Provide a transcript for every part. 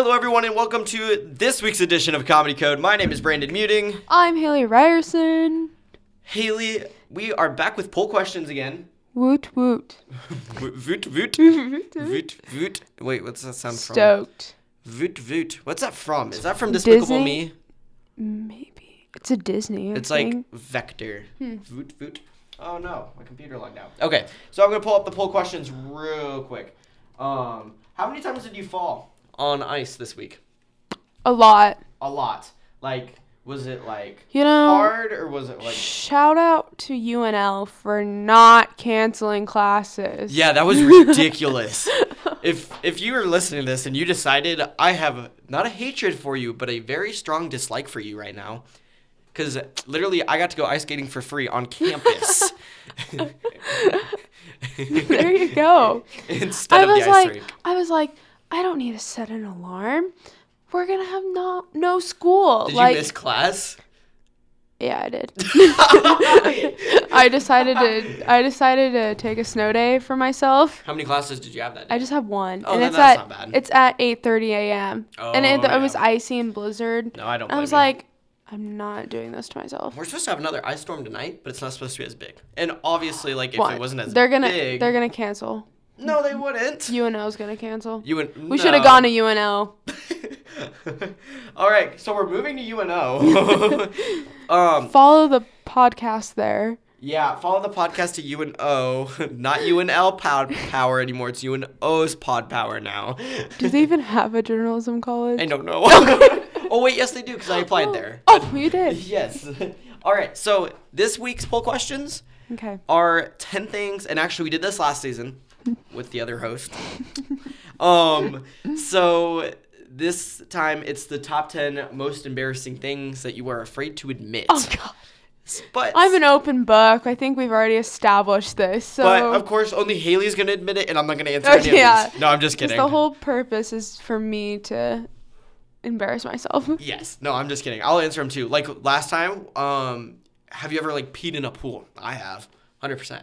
Hello, everyone, and welcome to this week's edition of Comedy Code. My name is Brandon Muting. I'm Haley Ryerson. Haley, we are back with poll questions again. Woot woot. Voot, voot, voot, voot. Wait, what's that sound from? Stoked. Voot, voot. What's that from? Is that from Despicable Disney? Me? Maybe. It's a Disney. I It's like think. vector. Voot, voot. Oh no, my computer logged out. Okay, so I'm gonna pull up the poll questions real quick. Um, how many times did you fall on ice this week? a lot. A lot. Like, was it like You know, hard or was it like? shout out to UNL for not canceling classes. Yeah, that was ridiculous. if if you were listening to this and you decided I have not a hatred for you, but a very strong dislike for you right now, because literally I got to go ice skating for free on campus. there you go. Instead I of was the ice like, rink. I was like, I don't need to set an alarm. We're gonna have no no school. Did like, you miss class? Yeah, I did. I decided to I decided to take a snow day for myself. How many classes did you have that day? I just have one, Oh, and then it's that's at not bad. it's at 8:30 a.m. Oh, and it, Oh, it was icy and blizzard. no, I don't. I was you. like, I'm not doing this to myself. we're supposed to have another ice storm tonight, but it's not supposed to be as big. And obviously, like if What? it wasn't as they're gonna big, they're gonna cancel. No, they wouldn't. UNL's gonna cancel. Would. we should have gone to UNL. All right, so we're moving to UNO. um, Follow the podcast there. yeah, follow the podcast to UNO, not UNL pod power anymore. It's UNO's pod power now. Do they even have a journalism college? I don't know. oh wait, yes they do because I applied there. Oh, you did. Yes. All right, so this week's poll questions Okay. are 10 things and actually we did this last season with the other host um so this time it's the top 10 most embarrassing things that you are afraid to admit Oh God. but I'm an open book. I think we've already established this. So but of course only haley's gonna admit it and i'm not gonna answer any yeah. of these no i'm just kidding the whole purpose is for me to embarrass myself. yes no i'm just kidding i'll answer them too like last time um have you ever like peed in a pool i have 100%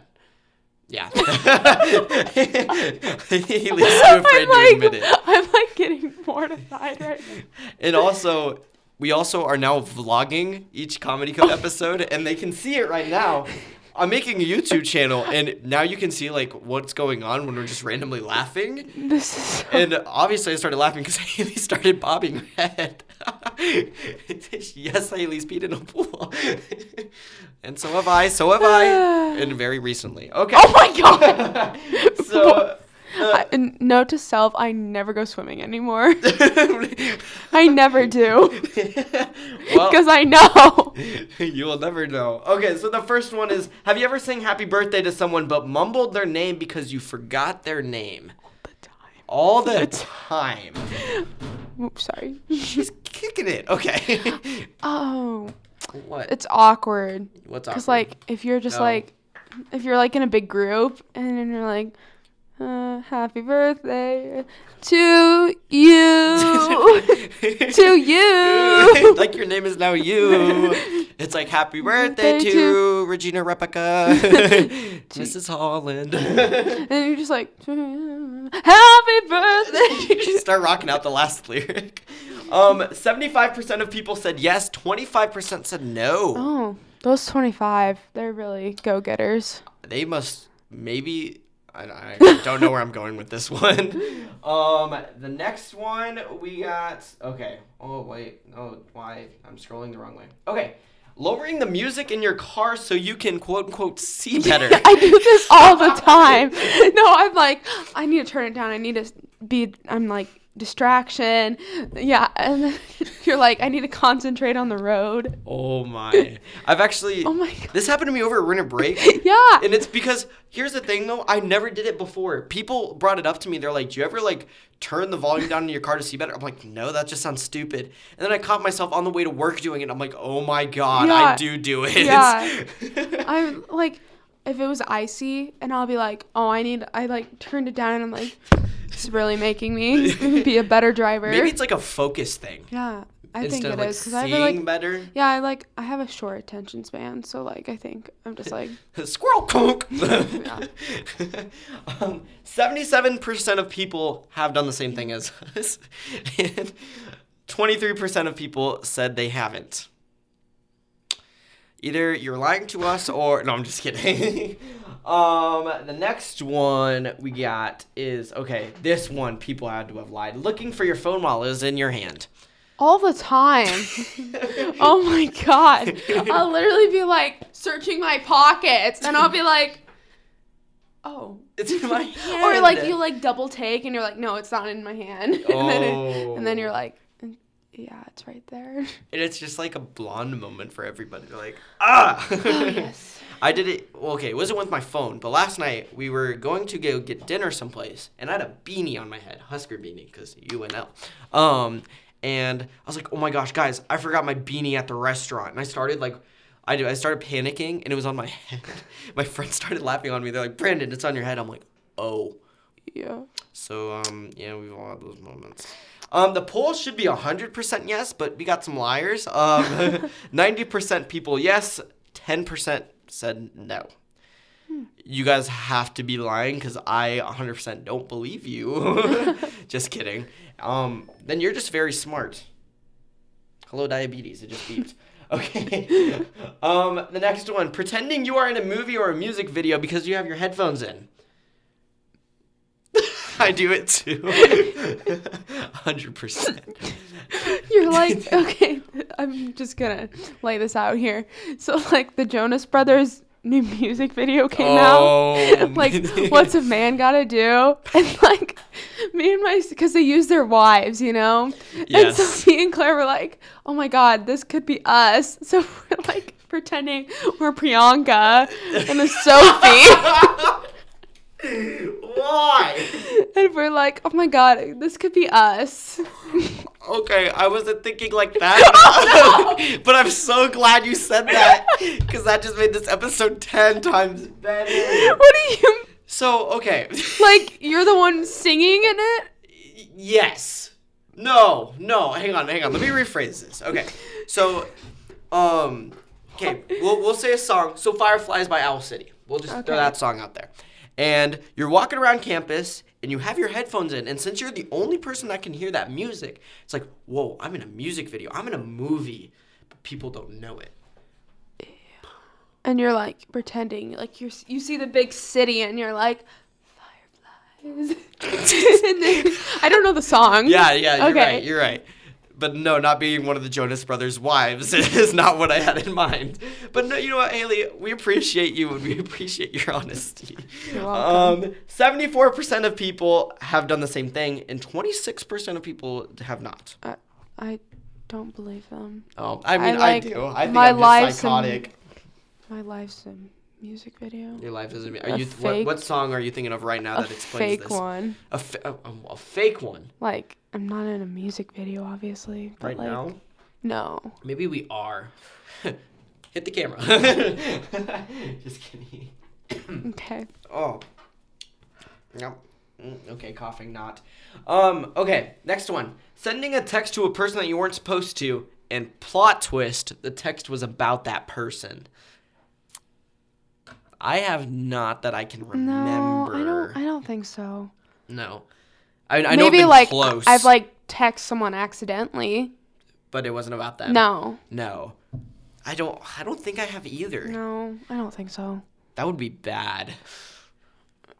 yeah haley's too afraid I'm to like, admit it I'm like getting mortified right now. And also, we also are now vlogging each Comedy Code episode, and they can see it right now. I'm making a YouTube channel, and now you can see like what's going on when we're just randomly laughing. This is so And obviously, I started laughing because Haley started bobbing her head. yes, Haley's peed in a pool, and so have I. So have I, and very recently. Okay. Oh my god. so. uh, I, note to self, I never go swimming anymore. I never do. well, Because I know. you will never know. Okay, so the first one is Have you ever sang happy birthday to someone but mumbled their name because you forgot their name? All the time. Oops, sorry. She's kicking it. Okay. Oh, what? it's awkward. What's awkward? Because, like, if you're just No. like, if you're like in a big group and then you're like, uh, happy birthday to you. to you. like your name is now you. It's like happy birthday to, to- Regina Replica, Mrs. Holland. and you're just like, happy birthday. you start rocking out the last lyric. Um, 75% of people said yes, 25% said no. oh, those 25, they're really go getters. They must maybe I, I don't know where I'm going with this one. Um, the next one we got okay. Oh wait, oh why? I'm scrolling the wrong way. Okay. Lowering the music in your car so you can quote unquote see better. I do this all the time. No, I'm like, I need to turn it down. I need to be, I'm like, distraction. Yeah. And you're like, I need to concentrate on the road. Oh my. I've actually Oh my God. This happened to me over a winter break. Yeah. And it's because here's the thing though, I never did it before. People brought it up to me. They're like, "Do you ever like turn the volume down in your car to see better?" I'm like, "No, that just sounds stupid." And then I caught myself on the way to work doing it. I'm like, "Oh my god, I do do it." Yeah. I'm like, if it was icy, and I'll be like, oh, I need, I like turned it down, and I'm like, is really making me be a better driver. Maybe it's like a focus thing. yeah. I think it like is because I like better. yeah, I like I have a short attention span, so like I think I'm just like Squirrel conk. um, 77% of people have done the same thing as us. and 23% of people said they haven't. Either you're lying to us or no, I'm just kidding. Um, the next one we got is okay. This one people had to have lied. Looking for your phone while it is in your hand. all the time. oh my god, I'll literally be like searching my pockets, and I'll be like, oh. It's in my hand. Or like you like double take and you're like, no, it's not in my hand. and, then it- and then Oh. you're like, "Mm, yeah, it's right there. And it's just like a blonde moment for everybody. They're like, ah. Oh, yes. I did it. Okay, it wasn't with my phone, but last night we were going to go get dinner someplace, and I had a beanie on my head, Husker beanie, because UNL. Um, and I was like, oh my gosh, guys, I forgot my beanie at the restaurant, and I started like. I do. I started panicking, and it was on my head. my friends started laughing on me. They're like, "Brandon, it's on your head." I'm like, "Oh." Yeah. So um, yeah, we've all had those moments. Um, the poll should be hundred percent yes, but we got some liars. Um, ninety percent people yes, ten percent said no. You guys have to be lying because I hundred percent don't believe you. just kidding. Um, then you're just very smart. Hello, diabetes. It just beeped. Okay. um, the next one: pretending you are in a movie or a music video because you have your headphones in. I do it too. Hundred percent. You're like, okay, I'm just gonna lay this out here. So like the Jonas Brothers new music video came Oh, out. like, what's a man gotta do? And like me and my because they use their wives, you know? And Yes. so me and Claire were like, oh my god, this could be us. So we're like pretending we're Priyanka and a Sophie. Why? and we're like, oh my god, this could be us. Okay, I wasn't thinking like that. but I'm so glad you said that because that just made this episode ten times better. what do you So okay, like? You're the one singing in it. yes, no, no. Hang on, hang on. Let me rephrase this. Okay, so um, okay, we'll we'll say a song. So Fireflies by Owl City. We'll just Okay. throw that song out there. And you're walking around campus and you have your headphones in, and since you're the only person that can hear that music, it's like, whoa, I'm in a music video. I'm in a movie, but people don't know it. and you're like pretending like you're you see the big city and you're like fireflies then, i don't know the song Yeah, yeah, you're Okay. right. You're right. But no, not being one of the Jonas Brothers' wives is not what I had in mind. But no, you know what, Haley? We appreciate you and we appreciate your honesty. You're welcome. Um, 74% of people have done the same thing, and 26% of people have not. I, I don't believe them Oh, I mean, I, like- do. I think my I'm just psychotic. my life's music video Your life isn't. A Are you? what, fake- what song are you thinking of right now that explains fake this? one A, fa- a, a- a fake one. like i'm not in a music video obviously but Right like now. no Maybe we are. Hit the camera. Just kidding. okay Oh. Yep. Mm, Okay, coughing not. Um, okay, next one. Sending a text to a person that you weren't supposed to, and plot twist, the text was about that person. I have not that I can remember. no i don't i don't think so No. I, I maybe like close, i've like text someone accidentally but it wasn't about them. no No. I don't. I don't think I have either. no i don't think so That would be bad.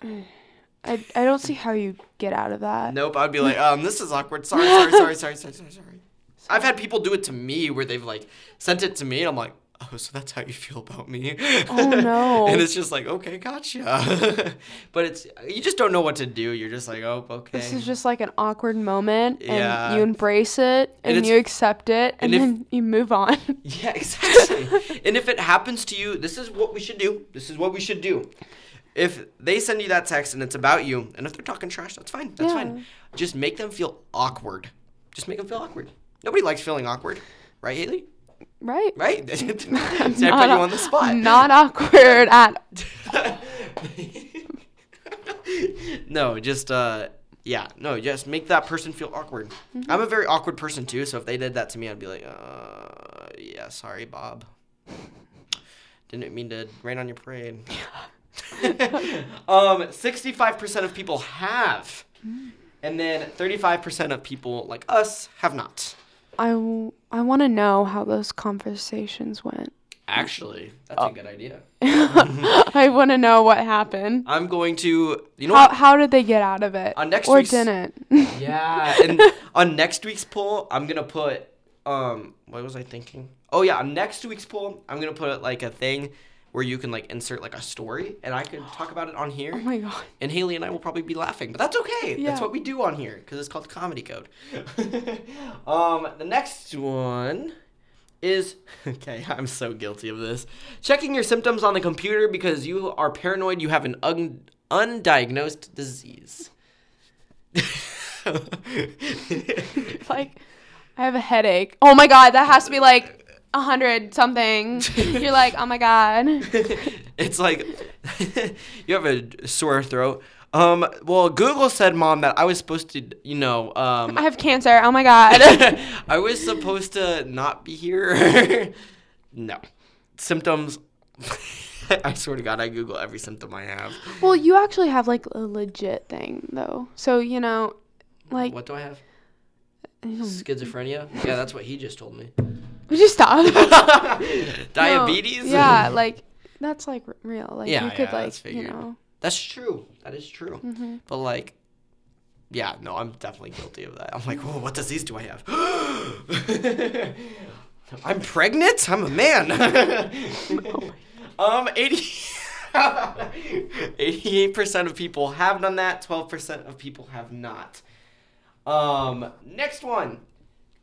I, I don't see how you get out of that. Nope, I'd be like, um, this is awkward. Sorry, sorry, sorry, sorry, sorry, sorry, sorry. I've had people do it to me where they've like sent it to me and I'm like, oh, so that's how you feel about me. Oh, no. and it's just like, okay, gotcha. but it's you just don't know what to do. You're just like, oh, okay. This is just like an awkward moment, and Yeah. you embrace it, And and, you accept it, and and, if- then you move on. Yeah, exactly. and if it happens to you, this is what we should do. This is what we should do. If they send you that text and it's about you, and if they're talking trash, that's fine. That's Yeah. fine. Just make them feel awkward. Just make them feel awkward. Nobody likes feeling awkward, right, Haley? Right? Right? Did I put you not on the spot? Not awkward at. no, just uh, Yeah, no, just make that person feel awkward. Mm-hmm. I'm a very awkward person too, so if they did that to me, I'd be like, uh, yeah, sorry, Bob. Didn't mean to rain on your parade. um, 65% of people have. Mm. And then 35% of people like us have not. I, w- I want to know how those conversations went. Actually, that's Oh. a good idea. I want to know what happened. I'm going to, you know How, what? how did they get out of it? On next or week's- didn't? Yeah, and on next week's poll, I'm gonna put um, what was I thinking? Oh yeah, on next week's poll, I'm gonna put like a thing where you can like insert like a story, and I can talk about it on here. oh my god. And Haley and I will probably be laughing, but that's okay. That's what we do on here because it's called Comedy Code. um, the next one is okay. I'm so guilty of this. Checking your symptoms on the computer because you are paranoid you have an un- undiagnosed disease. Like, I have a headache. Oh my god, that has to be like a hundred something. You're like, oh my god. it's like you have a sore throat. Um, well, Google said, Mom, that I was supposed to, you know, um, I have cancer. Oh my god. I was supposed to not be here. no. Symptoms. I swear to God, I Google every symptom I have. well, you actually have like a legit thing though. So you know, like, What do I have? Schizophrenia? Yeah, that's what he just told me. Would you stop? Diabetes? No, yeah, like that's like real. Like Yeah, you could yeah, like that's you know. That's true. That is true. Mhm. But like, yeah, no, I'm definitely guilty of that. I'm like, oh, what disease do I have? I'm pregnant. I'm a man. um, 80. 88% of people have done that. 12% of people have not. Um, next one.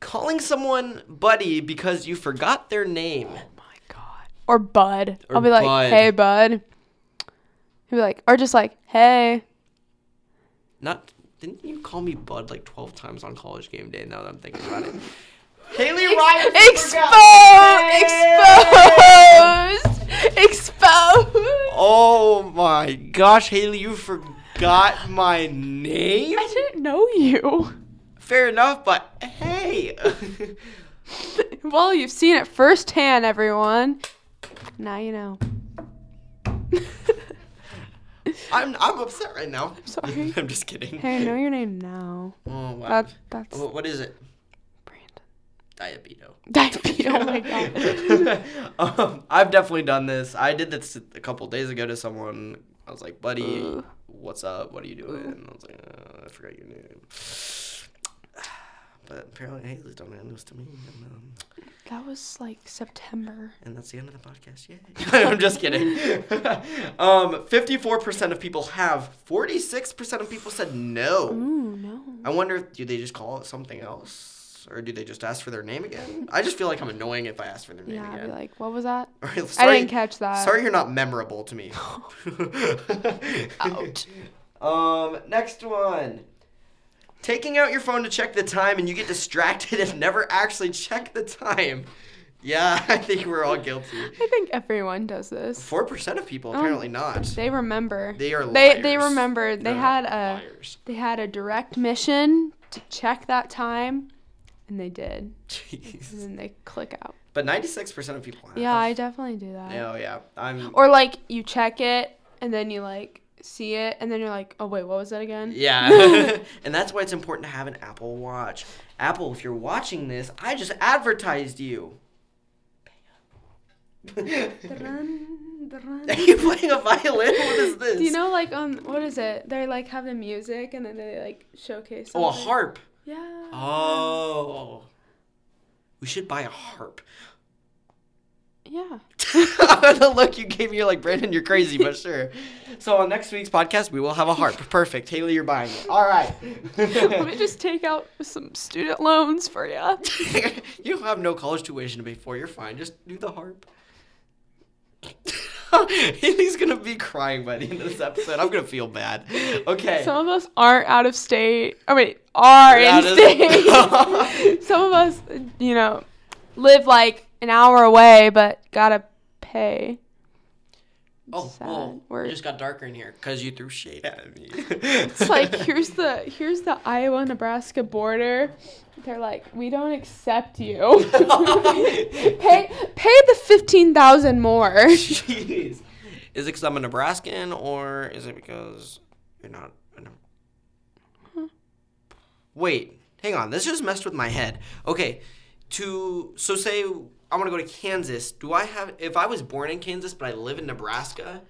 Calling someone buddy because you forgot their name. Oh my god. Or bud. Or I'll be like, bud. hey bud. He'll be like, or just like, hey. Not didn't you call me Bud like twelve times on college game day? Now that I'm thinking about it. Haley Ryan Exposed! Exposed! Exposed! Oh my gosh, Haley, you forgot my name. I didn't know you. Fair enough, but hey, Well, you've seen it firsthand, everyone. Now you know. I'm I'm upset right now. I'm sorry. I'm just kidding. Hey, I know your name now. Oh wow. That, that's Wh- what is it? Brandon. Diabetes. Diabetes. Oh my god. um, I've definitely done this. I did this a couple days ago to someone. I was like, "Buddy, Ugh. what's up? What are you doing?" And I was like, uh, "I forgot your name." But apparently, Haley's done this to me, and, um, That was like September. and that's the end of the podcast. Yay! I'm just kidding. um, fifty-four percent of people have. Forty-six percent of people said no. Ooh, no. I wonder, if do they just call it something else, or do they just ask for their name again? I just feel like I'm annoying if I ask for their name Yeah, I'd again. be like, what was that? Or, I didn't catch that. Sorry, you're not memorable to me. Ouch. Um, next one. Taking out your phone to check the time and you get distracted and never actually check the time. Yeah, I think we're all guilty. I think everyone does this. Four percent of people Um, apparently not. They remember. They are liars. They they remember. They They're had a liars. they had a direct mission to check that time, and they did. And Jeez. then they click out. But ninety-six percent of people have. Yeah, I definitely do that. Oh yeah, I'm. Or like you check it and then you like see it and then you're like, oh wait, what was that again? Yeah, and that's why it's important to have an Apple Watch. Apple, if you're watching this, I just advertised you. Are you playing a violin? What is this? Do you know like on what is it? They like have the music and then they like showcase. Oh, a harp. Yeah. Oh. We should buy a harp. Yeah. the look you gave me, you're like, Brandon, you're crazy, but sure. So on next week's podcast, we will have a harp. Perfect. Haley, you're buying it. All right. Let me just take out some student loans for you. you have no college tuition to pay for. You're fine. Just do the harp. Haley's gonna be crying by the end of this episode. I'm gonna feel bad. Okay. Some of us aren't out of state. Oh wait, are Out in of- state. Some of us, you know, live like an hour away, but gotta pay. Oh, sad. well, it just got darker in here because you threw shade at me. it's like here's the here's the Iowa Nebraska border. They're like, we don't accept you. pay pay the fifteen thousand more. Jeez. Is it because I'm a Nebraskan or is it because you're not? A Ne- Wait, hang on. This just messed with my head. Okay, to so say I want to go to Kansas. Do I have if I was born in Kansas but I live in Nebraska?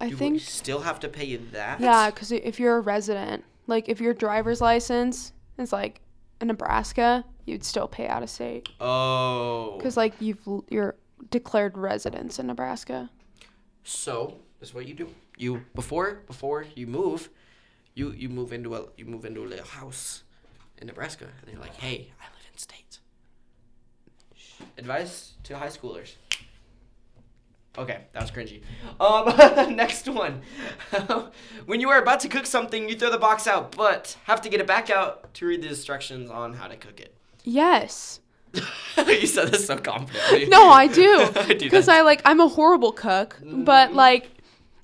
I do think still have to pay you that? yeah, because if you're a resident, like if your driver's license is like in Nebraska, you'd still pay out of state Oh. because like you've you're declared residence in Nebraska. So this is what you do. You before before you move, you you move into a you move into a little house in Nebraska, and you're like, hey, I live in state. Advice to high schoolers. Okay, that was cringy. Um, next one. when you are about to cook something, you throw the box out, but have to get it back out to read the instructions on how to cook it. Yes. you said this so confidently. No, I do. I do Because. I like I'm a horrible cook, but like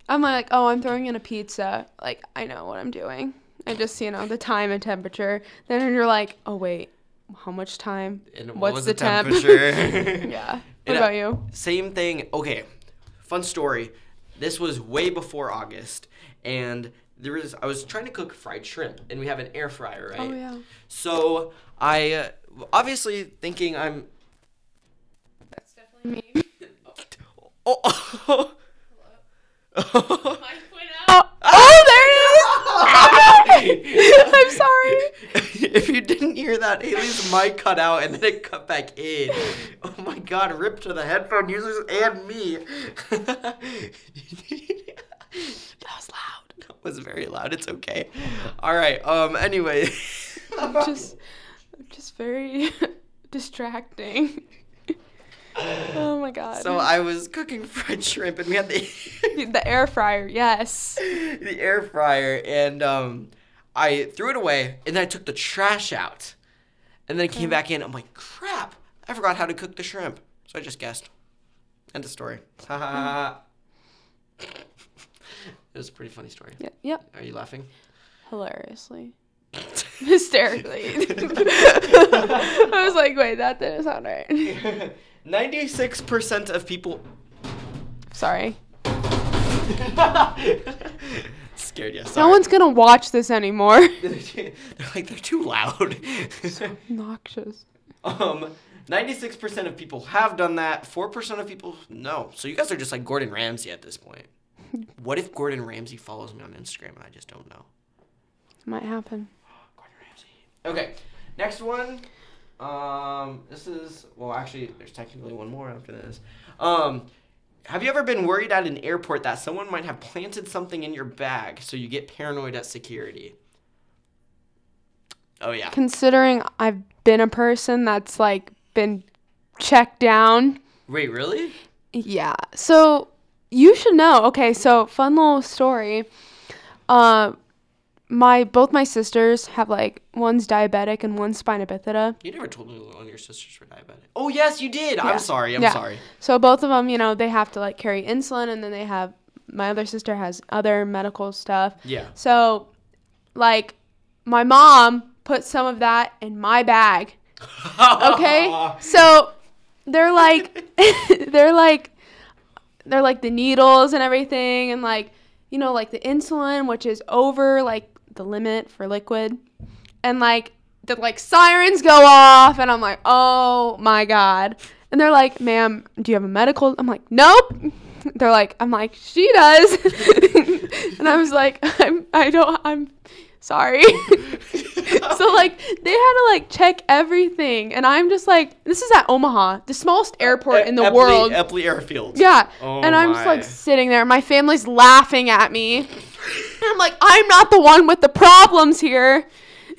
I'm like, oh, I'm throwing in a pizza. Like I know what I'm doing. I just you know the time and temperature. Then you're like, oh wait, how much time? And what What's was the the temp? temperature? Yeah. What And, uh, about you? Same thing. Okay, fun story. This was way before August, and there was I was trying to cook fried shrimp, and we have an air fryer, right? Oh yeah. So I uh, obviously thinking I'm. That's definitely me. Oh. oh. Oh, oh there it is. I'm sorry. if you didn't hear that, Haley's mic cut out and then it cut back in. Oh my god, rip to the headphone users and me. that That was loud. That was very loud. It's okay. All right. Um. Anyway. I'm just, I'm just very distracting. oh my god. So I was cooking fried shrimp, and we had the the air fryer, yes. the air fryer, and um, I threw it away, and then I took the trash out, and then it came back in. I'm like, crap! I forgot how to cook the shrimp, so I just guessed. End of story. Ha ha ha. It was a pretty funny story. Yep. Yep. Are you laughing? Hilariously. Hysterically. I was like, wait, that didn't sound right. Ninety-six percent of people. Sorry. Scared you. No one's gonna watch this anymore. they're like they're too loud. Noxious. um, ninety-six percent of people have done that. Four percent of people no. So you guys are just like Gordon Ramsay at this point. What if Gordon Ramsay follows me on Instagram and I just don't know? It Might happen. Gordon Ramsay. Okay, next one. Um, this is well, actually, there's technically one more after this. Um, have you ever been worried at an airport that someone might have planted something in your bag, so you get paranoid at security? Oh yeah. Considering I've been a person that's like been checked down. Wait, really? Yeah. So you should know. Okay, so fun little story. Uh, my both my sisters have like one's diabetic and one's spina bifida. You never told me one of your sisters were diabetic. Oh yes, you did. Yeah. I'm sorry. I'm Yeah. sorry. So both of them, you know, they have to like carry insulin, and then they have my other sister has other medical stuff. Yeah. So, like, my mom put some of that in my bag. Okay. so they're like, they're like, they're like the needles and everything, and like, you know, like the insulin, which is over like the limit for liquid, and like the like sirens go off, and I'm like, oh my god. And they're like, ma'am, do you have a medical? I'm like, nope. They're like, I'm like, she does. and I was like, I'm, I don't, I'm sorry. so like, they had to like check everything. And I'm just like, this is at Omaha, the smallest uh, airport in the Eppley- world. Eppley Airfield. Yeah. Oh and I'm just like sitting there. My family's laughing at me. I'm like, I'm not the one with the problems here.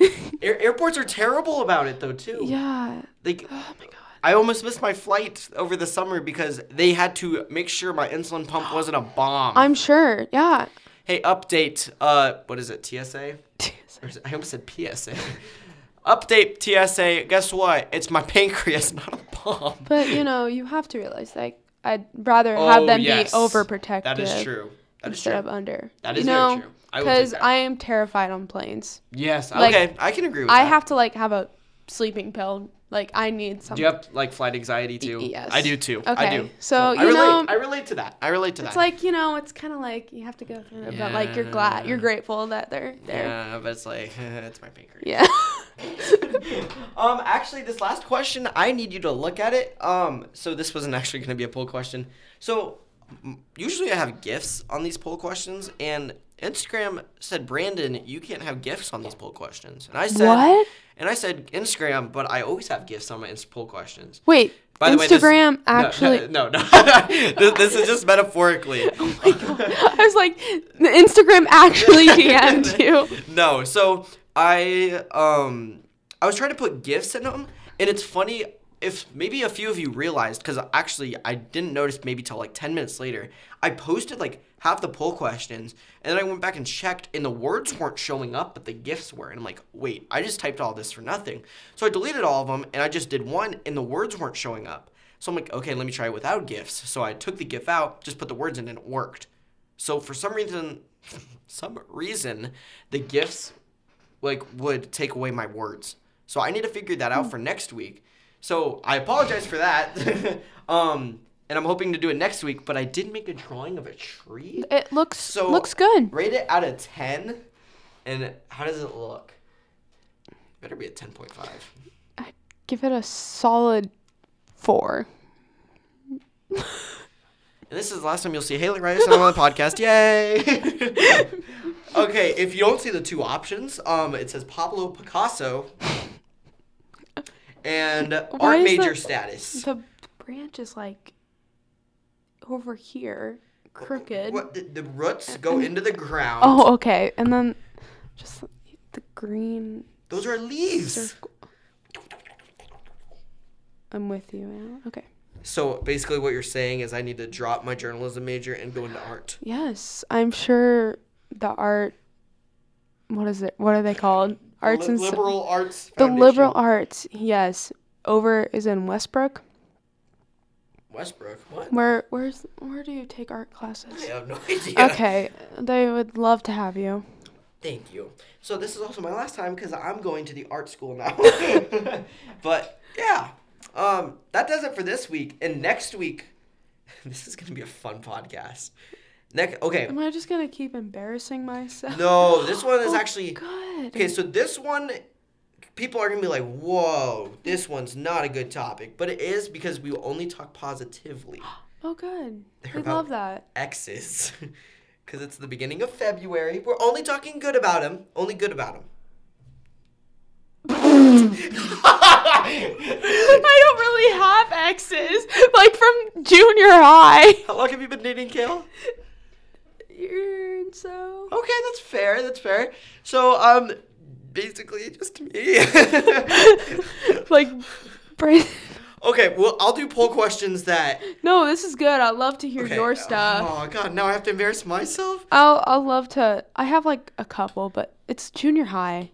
Air- airports are terrible about it though too. yeah. Like Oh my god. I almost missed my flight over the summer because they had to make sure my insulin pump wasn't a bomb. I'm sure. Yeah. hey, update. Uh, what is it? TSA? Is it- I almost said PSA. update TSA. Guess what? It's my pancreas, not a bomb. But you know, you have to realize like I'd rather have Oh, them yes. be overprotective. That is true. That is instead true. of under. That is you know, very true. I Because that. I am terrified on planes. Yes. like, okay, I can agree with I that. I have to like have a sleeping pill. Like I need something. Do you have like flight anxiety too? yes. I do too. I Okay, do. so, I you relate. know- I relate to that. I relate to that. It's like you know, it's kind of like you have to go through it, but like you're glad, you're grateful that they're there. yeah, but it's like it's my pancreas. Yeah. um, actually, this last question, I need you to look at it. Um, so this wasn't actually going to be a poll question. So usually I have gifts on these poll questions, and Instagram said, Brandon, you can't have gifts on these poll questions, and I said, what? And I said Instagram, but I always have gifts on my Insta poll questions. Wait. By the way, this- Instagram No, actually. no, no. this, this is just metaphorically. My God. I was like, the Instagram actually DM'd you. No, so I um I was trying to put gifts in them, and it's funny if maybe a few of you realized because actually I didn't notice maybe till like ten minutes later. I posted like half the poll questions, and then I went back and checked, and the words weren't showing up, but the gifts were, and I'm like, wait, I just typed all this for nothing. So I deleted all of them, and I just did one, and the words weren't showing up. So I'm like, okay, let me try it without gifts. So I took the GIF out, just put the words in, and it worked. So for some reason, some reason, the gifts like would take away my words. So I need to figure that out hmm. for next week. So I apologize for that. um, and I'm hoping to do it next week. But I did make a drawing of a tree. It looks So- looks good. Rate it out of ten. And how does it look? Better be a ten point five. I Give it a solid four. And this is the last time you'll see Haley Ryerson on the podcast. Yay! okay, if you don't see the two options, um, it says Pablo Picasso and Why art major the- status. The branch is like over here, crooked. What the, the roots go into the ground. Oh, okay. And then just the green Those are leaves. circle. I'm with you. Anna. Okay. So basically, what you're saying is I need to drop my journalism major and go into art. Yes, I'm sure the art. What is it? What are they called? Arts and liberal arts. the liberal arts. Yes, over is in Westbrook. Westbrook. What? Where where's where do you take art classes? I have no idea. Okay, they would love to have you. Thank you. So this is also my last time because I'm going to the art school now. but yeah, um, that does it for this week. And next week, this is gonna be a fun podcast. Next, okay. Am I just gonna keep embarrassing myself? No, this one is Oh, actually good. okay. So this one, people are gonna be like, "Whoa, this one's not a good topic," but it is because we only talk positively. Oh, good. They're We love that. Exes, because it's the beginning of February. We're only talking good about him. Only good about him. I don't really have exes, like from junior high. How long have you been dating Kale? So. Okay, that's fair. That's fair. So, um, basically, just me. like, Brandon. okay, well, I'll do poll questions that. No, this is good. I love to hear Okay, your stuff. Oh God, now I have to embarrass myself. I'll I'll love to. I have like a couple, but it's junior high.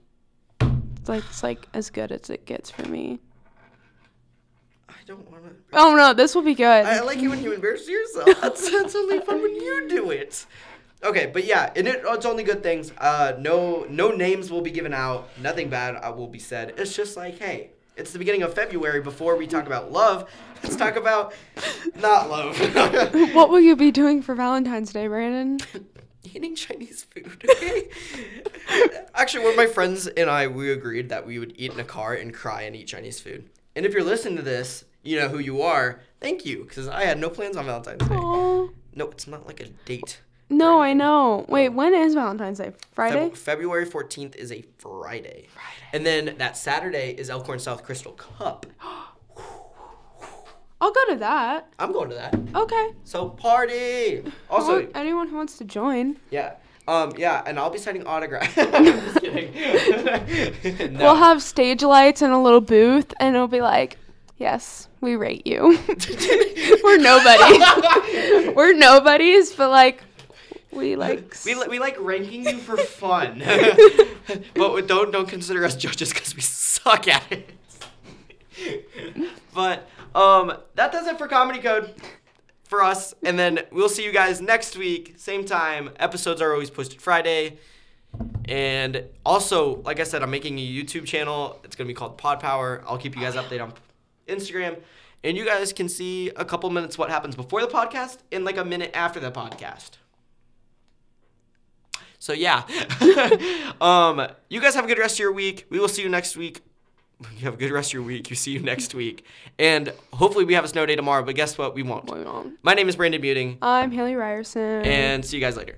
It's like it's like as good as it gets for me. I don't want to. Oh no, this will be good. I like it when you embarrass yourself. That's, that's only fun when you do it. Okay, but yeah, and it, it's only good things. Uh, no, no names will be given out. Nothing bad uh, will be said. It's just like, hey, it's the beginning of February. Before we talk about love, let's talk about not love. what will you be doing for Valentine's Day, Brandon? Eating Chinese food. Okay. Actually, one of my friends and I we agreed that we would eat in a car and cry and eat Chinese food. And if you're listening to this, you know who you are. Thank you, because I had no plans on Valentine's Day. No, it's not like a date. No, I know. Wait, when is Valentine's Day? Friday. Feb- February 14th is a Friday. Friday. And then that Saturday is Elkhorn South Crystal Cup. I'll go to that. I'm going to that. Okay. So party. Also, Well, anyone who wants to join. yeah. Um, yeah, and I'll be signing autographs. I'm just kidding. no. We'll have stage lights and a little booth, and it'll be like, "Yes, we rate you." We're nobodies. We're nobodies, but like, we like. we, li- we like ranking you for fun, but don't don't consider us judges because we suck at it. but um, that does it for comedy code. for us. And then we'll see you guys next week, same time. Episodes are always posted Friday. And also, like I said, I'm making a YouTube channel. It's gonna be called Pod Power. I'll keep you guys updated on Instagram. And you guys can see a couple minutes what happens before the podcast and like a minute after the podcast. So yeah. um, you guys have a good rest of your week. We will see you next week. You have a good rest of your week. You see you next week. And hopefully we have a snow day tomorrow, but guess what? We won't. My name is Brandon Muting, I'm Haley Ryerson. and see you guys later.